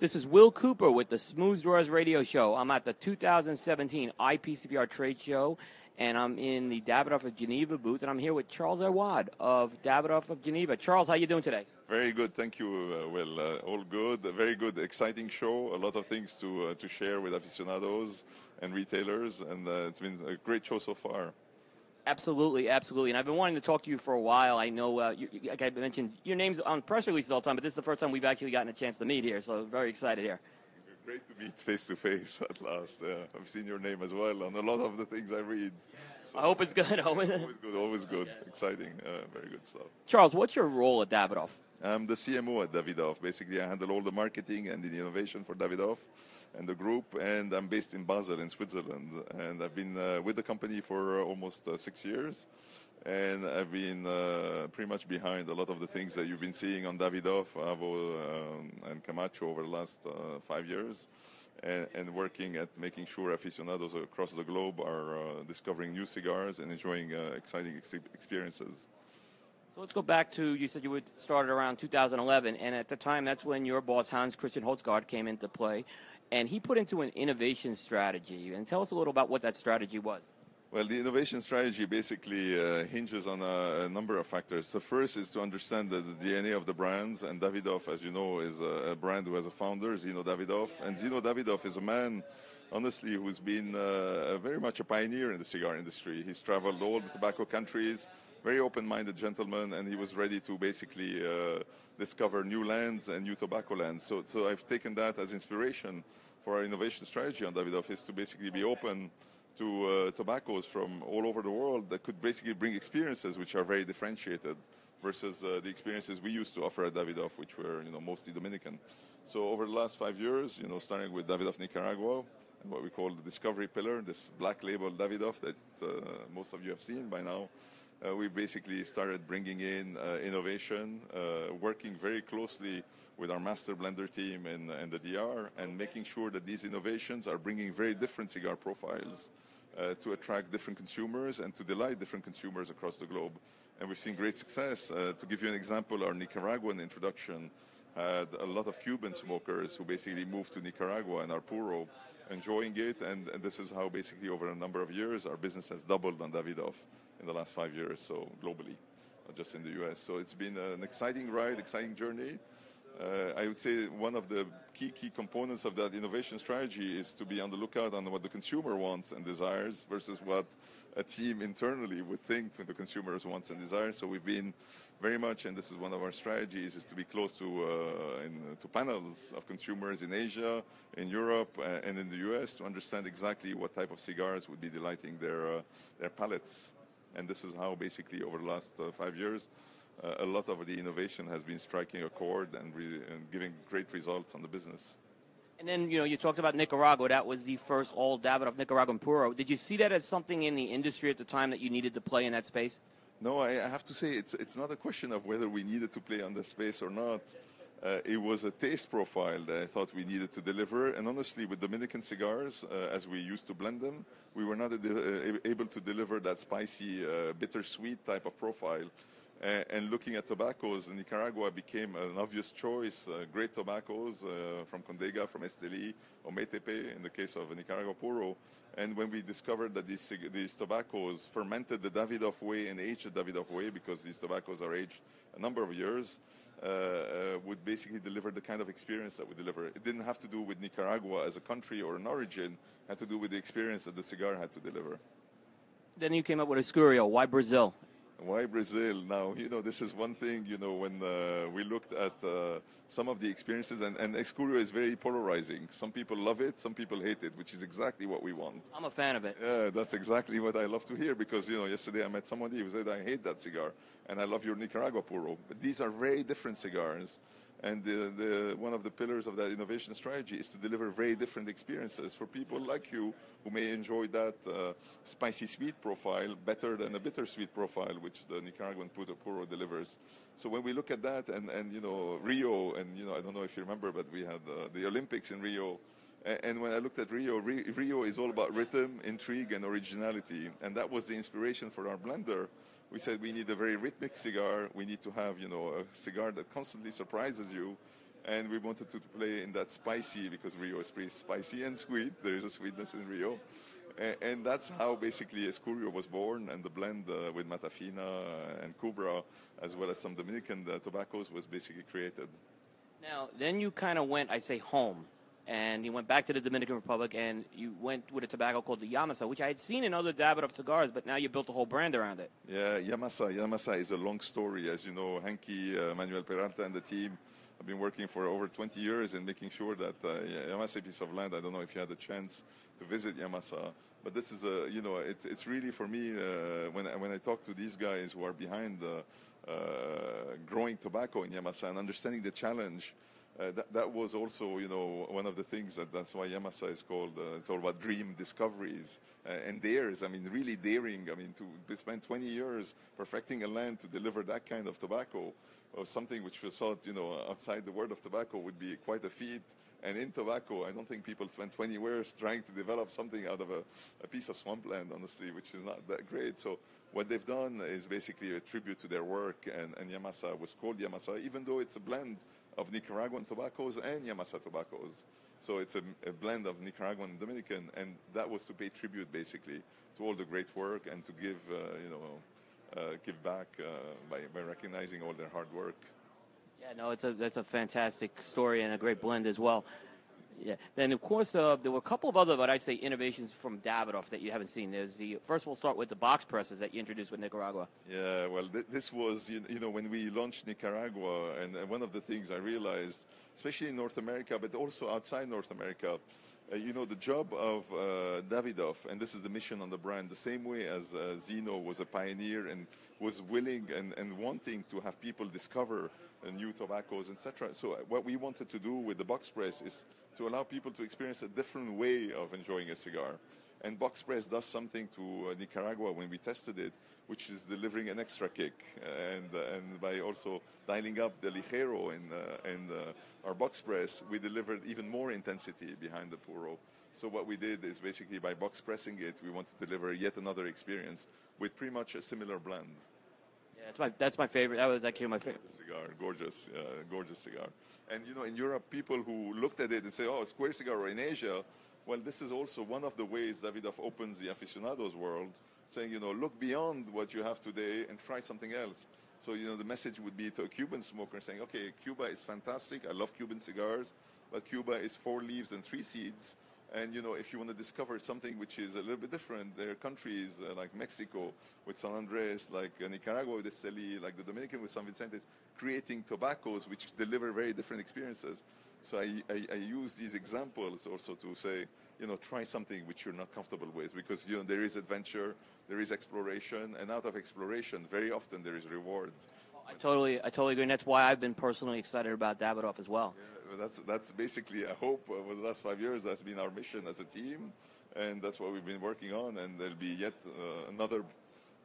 This is Will Cooper with the Smooth Drawers Radio Show. I'm at the 2017 IPCPR Trade Show, and I'm in the Davidoff of Geneva booth, and I'm here with Charles Awad of Davidoff of Geneva. Charles, how you doing today? Very good, thank you. Uh, Will, uh, all good. Very good, exciting show. A lot of things to uh, to share with aficionados and retailers, and uh, it's been a great show so far. Absolutely, absolutely. And I've been wanting to talk to you for a while. I know, uh, you, like I mentioned, your name's on press releases all the time, but this is the first time we've actually gotten a chance to meet here, so very excited here. Great to meet face to face at last. Yeah, I've seen your name as well on a lot of the things I read. So, I hope it's good. always good, always good. Okay. Exciting, uh, very good stuff. Charles, what's your role at Davidoff? I'm the CMO at Davidoff. Basically, I handle all the marketing and the innovation for Davidoff and the group, and I'm based in Basel in Switzerland. And I've been uh, with the company for almost uh, six years, and I've been uh, pretty much behind a lot of the things that you've been seeing on Davidoff, Avo, um, and Camacho over the last uh, five years. And, and, working at making sure aficionados across the globe are uh, discovering new cigars and enjoying uh, exciting ex- experiences. So let's go back to you said you started around 2011, and at the time that's when your boss Hans-Kristian Hoejsgaard came into play, and he put into an innovation strategy. And tell us a little about what that strategy was. Well, the innovation strategy basically uh, hinges on a, a, number of factors. The first is to understand the, the, DNA of the brands, and Davidoff, as you know, is a, a, brand who has a founder, Zino Davidoff, and Zino Davidoff is a man, honestly, who's been uh, very much a pioneer in the cigar industry. He's traveled all the tobacco countries, very open-minded gentleman, and he was ready to basically uh, discover new lands and new tobacco lands. So, so I've taken that as inspiration for our innovation strategy on Davidoff is to basically be open to uh, tobaccos from all over the world that could basically bring experiences which are very differentiated versus uh, the experiences we used to offer at Davidoff, which were you know mostly Dominican. So over the last five years, you know, starting with Davidoff Nicaragua and what we call the discovery pillar, this black label Davidoff that uh, most of you have seen by now. Uh, we basically started bringing in uh, innovation, uh, working very closely with our master blender team and, in, the DR, and making sure that these innovations are bringing very different cigar profiles uh, to attract different consumers and to delight different consumers across the globe. And we've seen great success. Uh, to give you an example, our Nicaraguan introduction had a lot of Cuban smokers who basically moved to Nicaragua and our Puro, enjoying it. And, and, this is how basically over a number of years our business has doubled on Davidoff in the last five years, so globally, not just in the US. So it's been an exciting ride, exciting journey. Uh, I would say one of the key key components of that innovation strategy is to be on the lookout on what the consumer wants and desires versus what a team internally would think the consumers wants and desires. So we've been very much, and this is one of our strategies, is to be close to uh, in, to panels of consumers in Asia, in Europe, uh, and in the U.S. to understand exactly what type of cigars would be delighting their uh, their palates. And this is how basically over the last uh, five years a lot of the innovation has been striking a chord and, re- and giving great results on the business. And then, you know, you talked about Nicaragua. That was the first all Davidoff Nicaraguan Puro. Did you see that as something in the industry at the time that you needed to play in that space? No, I, have to say it's, it's not a question of whether we needed to play on the space or not. Uh, it was a taste profile that I thought we needed to deliver. And honestly, with Dominican cigars, uh, as we used to blend them, we were not uh, able to deliver that spicy, uh, bittersweet type of profile and looking at tobaccos, Nicaragua became an obvious choice. Uh, great tobaccos uh, from Condega, from Esteli, or Metepe in the case of Nicaragua Puro. And when we discovered that these, these tobaccos fermented the Davidoff way and aged the Davidoff way, because these tobaccos are aged a number of years, uh, uh, would basically deliver the kind of experience that we deliver. It didn't have to do with Nicaragua as a country or an origin, it had to do with the experience that the cigar had to deliver. Then you came up with Escurio. Why Brazil? Why Brazil? Now, you know, this is one thing, you know, when uh, we looked at uh, some of the experiences, and, and Escurio is very polarizing. Some people love it, some people hate it, which is exactly what we want. I'm a fan of it. Yeah, that's exactly what I love to hear because, you know, yesterday I met somebody who said, I hate that cigar, and I love your Nicaragua Puro. But these are very different cigars. And the, the, one of the pillars of that innovation strategy is to deliver very different experiences for people like you who may enjoy that uh, spicy sweet profile better than a bittersweet profile, which the Nicaraguan Puro delivers. So when we look at that, and, and you know Rio, and you know I don't know if you remember, but we had uh, the Olympics in Rio. And when I looked at Rio, Rio is all about rhythm, intrigue, and originality. And that was the inspiration for our blender we said we need a very rhythmic cigar. We need to have, you know, a cigar that constantly surprises you. and we wanted to play in that spicy because Rio is pretty spicy and sweet. There is a sweetness in Rio. And, that's how basically Escurio was born, and the blend uh, with Mata Fina and Cubra, as well as some Dominican uh, tobaccos, was basically created. Now, then you kind of went, I say, home, and you went back to the Dominican Republic, and you went with a tobacco called the Yamasa, which I had seen in other Davidoff cigars, but now you built a whole brand around it. Yeah, Yamasa. Yamasa is a long story, as you know. Henke, uh, Manuel Peralta, and the team have been working for over 20 years in making sure that uh, Yamasa piece of land. I don't know if you had a chance to visit Yamasa, but this is a you know it's it's really for me uh, when I, when I talk to these guys who are behind uh, growing tobacco in Yamasa and understanding the challenge. Uh, that, that was also, you know, one of the things that that's why Yamasa is called. Uh, it's all about dream discoveries uh, and dares. I mean, really daring. I mean, to spend 20 years perfecting a land to deliver that kind of tobacco was something which we thought, you know, outside the world of tobacco would be quite a feat. And in tobacco, I don't think people spend 20 years trying to develop something out of a, a piece of swampland, honestly, which is not that great. So what they've done is basically a tribute to their work, and, and Yamasa was called Yamasa, even though it's a blend of Nicaraguan tobaccos and Yamasa tobaccos. So it's a, a, blend of Nicaraguan and Dominican, and that was to pay tribute basically to all the great work and to give, uh, you know, uh, give back uh, by, by recognizing all their hard work. Yeah, no, it's a that's a fantastic story and a great blend as well. Yeah. Then of course uh, there were a couple of other, but I'd say innovations from Davidoff that you haven't seen. There's the first. We'll start with the box presses that you introduced with Nicaragua. Yeah. Well, th- this was you, you, know when we launched Nicaragua, and one of the things I realized, especially in North America, but also outside North America. Uh, you know, the job of uh, Davidoff, and this is the mission on the brand, the same way as uh, Zino was a pioneer and was willing and, and wanting to have people discover new tobaccos, etc. So what we wanted to do with the box press is to allow people to experience a different way of enjoying a cigar. And box press does something to uh, Nicaragua when we tested it, which is delivering an extra kick. And, uh, and by also dialing up the ligero in, uh, our box press, we delivered even more intensity behind the puro. So what we did is basically by box pressing it, we want to deliver yet another experience with pretty much a similar blend. That's my that's my favorite. That was actually my favorite cigar. Gorgeous, uh, gorgeous cigar. And you know, in Europe, people who looked at it and say, "Oh, square cigar." Or in Asia, well, this is also one of the ways Davidoff opens the aficionados world, saying, you know, look beyond what you have today and try something else. So you know, the message would be to a Cuban smoker saying, "Okay, Cuba is fantastic. I love Cuban cigars, but Cuba is four leaves and three seeds." And you know, if you want to discover something which is a little bit different, there are countries uh, like Mexico with San Andres, like uh, Nicaragua with Esteli, like the Dominican with San Vicente, creating tobaccos which deliver very different experiences. So I, I, I, use these examples also to say, you know, try something which you're not comfortable with because you know there is adventure, there is exploration, and out of exploration, very often there is reward. I totally, I totally agree. And that's why I've been personally excited about Davidoff as well. Yeah that's that's basically a hope over the last five years. That's been our mission as a team, and that's what we've been working on. And there'll be yet uh, another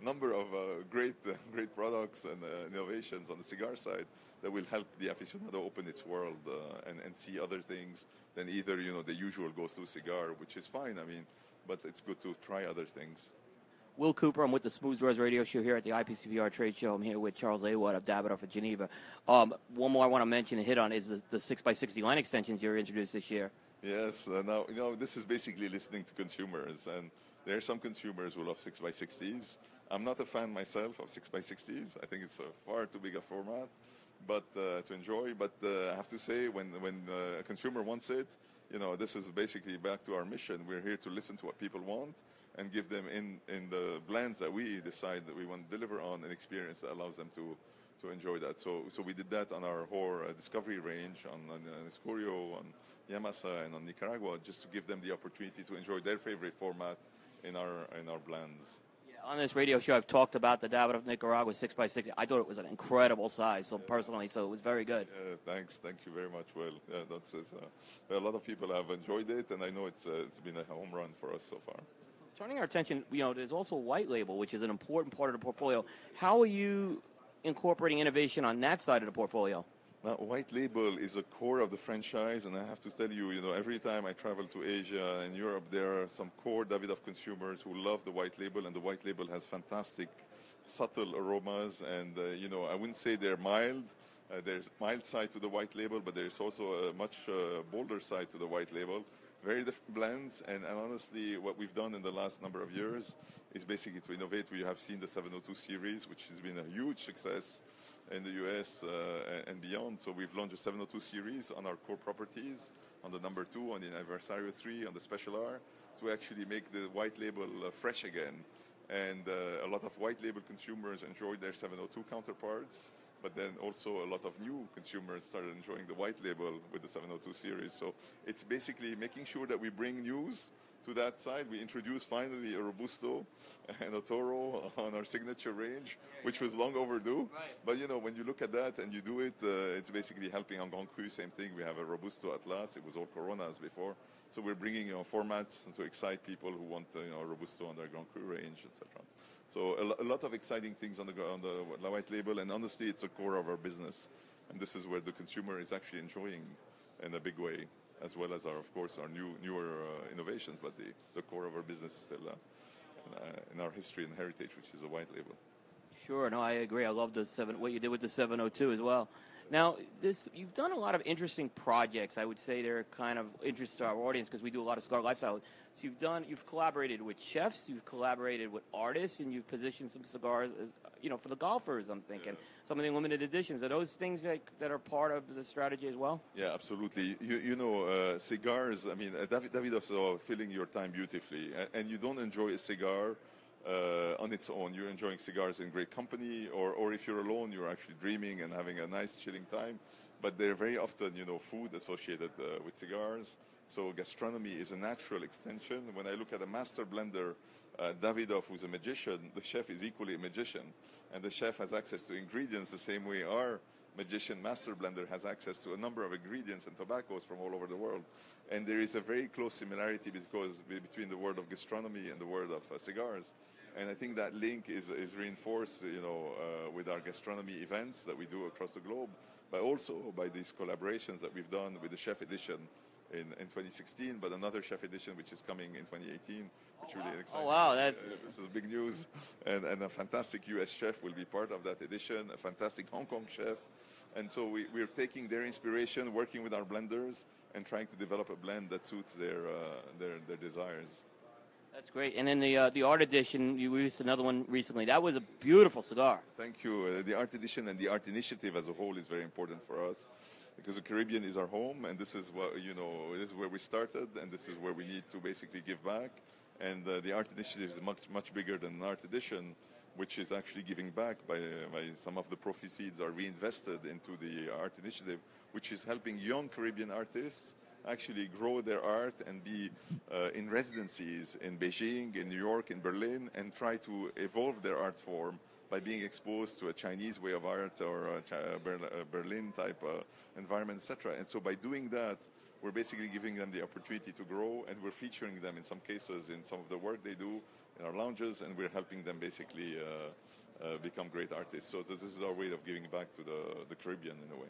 number of uh, great uh, great products and uh, innovations on the cigar side that will help the aficionado open its world uh, and and see other things than either you know the usual go-to cigar, which is fine. I mean, but it's good to try other things. Will Cooper. I'm with the Smooth Doors Radio Show here at the IPCPR Trade Show. I'm here with Charles Awad of Davidoff of Geneva. Um, one more I want to mention and hit on is the, the 6x60 line extensions you introduced this year. Yes, uh, now, you know, this is basically listening to consumers. And there are some consumers who love 6x60s. I'm not a fan myself of 6x60s. I think it's a far too big a format but uh, to enjoy. But uh, I have to say, when, when uh, a consumer wants it, you know, this is basically back to our mission. We're here to listen to what people want and give them in, in the blends that we decide that we want to deliver on an experience that allows them to, to enjoy that. So, so we did that on our whole uh, discovery range, on, on, on Escurio, on Yamasa, and on Nicaragua, just to give them the opportunity to enjoy their favorite format in our, in our blends on this radio show, I've talked about the Davidoff Nicaragua 6x6. I thought it was an incredible size, so personally, so it was very good. Yeah, thanks. Thank you very much, Will. Yeah, that's uh, a lot of people have enjoyed it, and I know it's, uh, it's been a home run for us so far. Turning our attention, you know, there's also white label, which is an important part of the portfolio. How are you incorporating innovation on that side of the portfolio? Now, white label is a core of the franchise, and I have to tell you, you know, every time I travel to Asia and Europe, there are some core Davidoff consumers who love the white label, and the white label has fantastic, subtle aromas, and uh, you know, I wouldn't say they're mild. Uh, there's mild side to the white label, but there's also a much uh, bolder side to the white label. Very different blends, and, and, honestly, what we've done in the last number of years is basically to innovate. We have seen the 702 series, which has been a huge success in the US uh, and beyond. So we've launched a 702 series on our core properties, on the number two, on the Aniversario 3, on the Special R, to actually make the white label uh, fresh again. And uh, a lot of white label consumers enjoyed their 702 counterparts, but then also a lot of new consumers started enjoying the white label with the 702 series. So it's basically making sure that we bring news to that side. We introduced finally a Robusto and a Toro on our signature range, which was long overdue. But you know, when you look at that and you do it, uh, it's basically helping on Grand Cru. Same thing. We have a Robusto at last. It was all Coronas before. So we're bringing you know, formats to excite people who want uh, you know, Robusto on their Grand Cru range, etc. So a, a, lot of exciting things on the on the white label, and honestly, it's the core of our business, and this is where the consumer is actually enjoying in a big way as well as our, of course, our new newer uh, innovations. But the, the core of our business is still uh, in, uh, in, our history and heritage, which is a white label. Sure, no, I agree. I love the seven. What you did with the 702 as well. Now, this you've done a lot of interesting projects. I would say they're kind of interest to our audience because we do a lot of cigar lifestyle. So you've done, you've collaborated with chefs, you've collaborated with artists, and you've positioned some cigars, as, you know, for the golfers. I'm thinking yeah. some of the limited editions. Are those things that that are part of the strategy as well? Yeah, absolutely. You you know, uh, cigars. I mean, uh, David David also filling your time beautifully, and, and you don't enjoy a cigar uh, on its own. You're enjoying cigars in great company, or, or if you're alone, you're actually dreaming and having a nice chilling time. But they're very often, you know, food associated uh, with cigars. So gastronomy is a natural extension. When I look at a master blender, uh, Davidoff, who's a magician, the chef is equally a magician. And the chef has access to ingredients the same way our magician master blender has access to a number of ingredients and tobaccos from all over the world. And there is a very close similarity because between the world of gastronomy and the world of uh, cigars. And I think that link is, is reinforced, you know, uh, with our gastronomy events that we do across the globe, but also by these collaborations that we've done with the Chef Edition in, in 2016, but another Chef Edition which is coming in 2018, which oh, really wow. exciting. Oh wow, that... Uh, this is big news, and, and a fantastic U.S. chef will be part of that edition. A fantastic Hong Kong chef, and so we, we're taking their inspiration, working with our blenders, and trying to develop a blend that suits their uh, their, their desires. That's great. And then the uh, the art edition, you released another one recently. That was a beautiful cigar. Thank you. Uh, the art edition and the art initiative as a whole is very important for us because the Caribbean is our home, and this is what you know. This is where we started, and this is where we need to basically give back. And uh, the art initiative is much much bigger than an art edition, which is actually giving back by, by some of the proceeds are reinvested into the art initiative, which is helping young Caribbean artists actually grow their art and be uh, in residencies in Beijing, in New York, in Berlin, and try to evolve their art form by being exposed to a Chinese way of art or a Berlin type uh, environment, etc. And so by doing that, we're basically giving them the opportunity to grow, and we're featuring them in some cases in some of the work they do in our lounges, and we're helping them basically uh, uh, become great artists. So this is our way of giving back to the, the Caribbean in a way.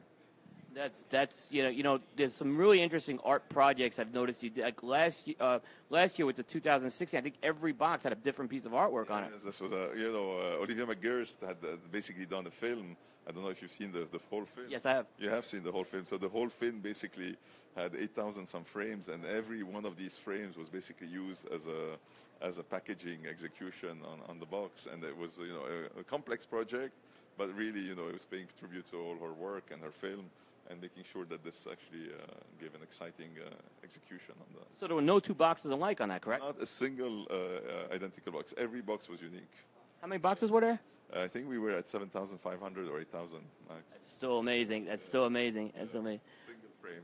That's that's you know you know there's some really interesting art projects I've noticed you did like last uh, last year with the 2016 I think every box had a different piece of artwork yeah, on it. This was a you know uh, Olivia McGilchrist had uh, basically done a film. I don't know if you've seen the the whole film. Yes, I have. You have seen the whole film. So the whole film basically had 8,000 some frames, and every one of these frames was basically used as a as a packaging execution on, on the box, and it was you know a, a complex project, but really you know it was paying tribute to all her work and her film and making sure that this actually uh, gave an exciting uh, execution on that. So there were no two boxes alike on that, correct? Not a single uh, identical box. Every box was unique. How many boxes were there? I think we were at 7,500 or 8,000 max. That's still amazing. That's still amazing. That's yeah. amazing. Single frame.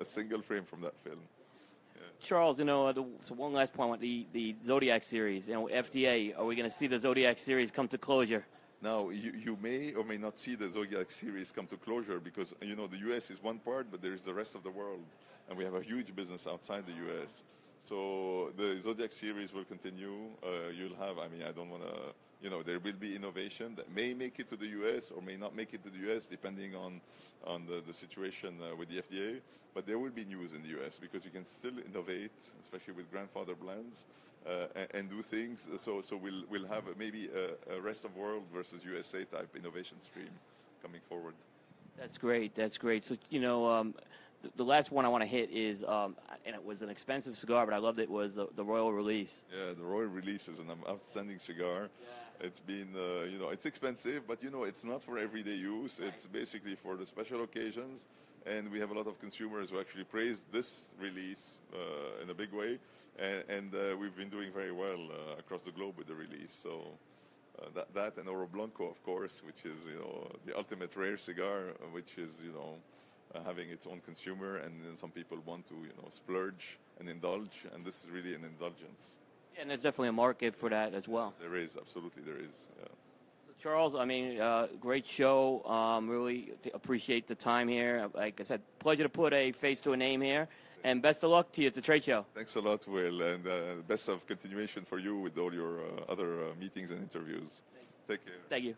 A single frame from that film. Charles, you know, the, so one last point, the, the Zodiac series, you know, FDA, are we going to see the Zodiac series come to closure? Now, you, you may or may not see the Zodiac series come to closure because, you know, the US is one part, but there is the rest of the world. And we have a huge business outside the US. So the Zodiac series will continue. Uh, you'll have, I mean, I don't want to you know, there will be innovation that may make it to the U.S. or may not make it to the U.S. depending on on the, the situation uh, with the FDA. But there will be news in the U.S. because you can still innovate, especially with grandfather blends, and, and, do things. So so we'll we'll have maybe a, a rest of world versus USA type innovation stream coming forward. That's great. That's great. So you know. Um, the last one I want to hit is, um, and it was an expensive cigar, but I loved it. Was the, the Royal Release? Yeah, the Royal Release is an outstanding cigar. Yeah. It's been, uh, you know, it's expensive, but you know, it's not for everyday use. Right. It's basically for the special occasions, and we have a lot of consumers who actually praise this release uh, in a big way, and, and uh, we've been doing very well uh, across the globe with the release. So. Uh, that, that and Oro Blanco, of course, which is you know the ultimate rare cigar, which is you know uh, having its own consumer, and then some people want to, you know, splurge and indulge, and this is really an indulgence. Yeah, and there's definitely a market for that as well. There is, absolutely, there is. Yeah. Charles, I mean, uh, great show. Um, really appreciate the time here. Like I said, pleasure to put a face to a name here. And best of luck to you at the trade show. Thanks a lot, Will, and uh, best of continuation for you with all your uh, other uh, meetings and interviews. Take care. Thank you.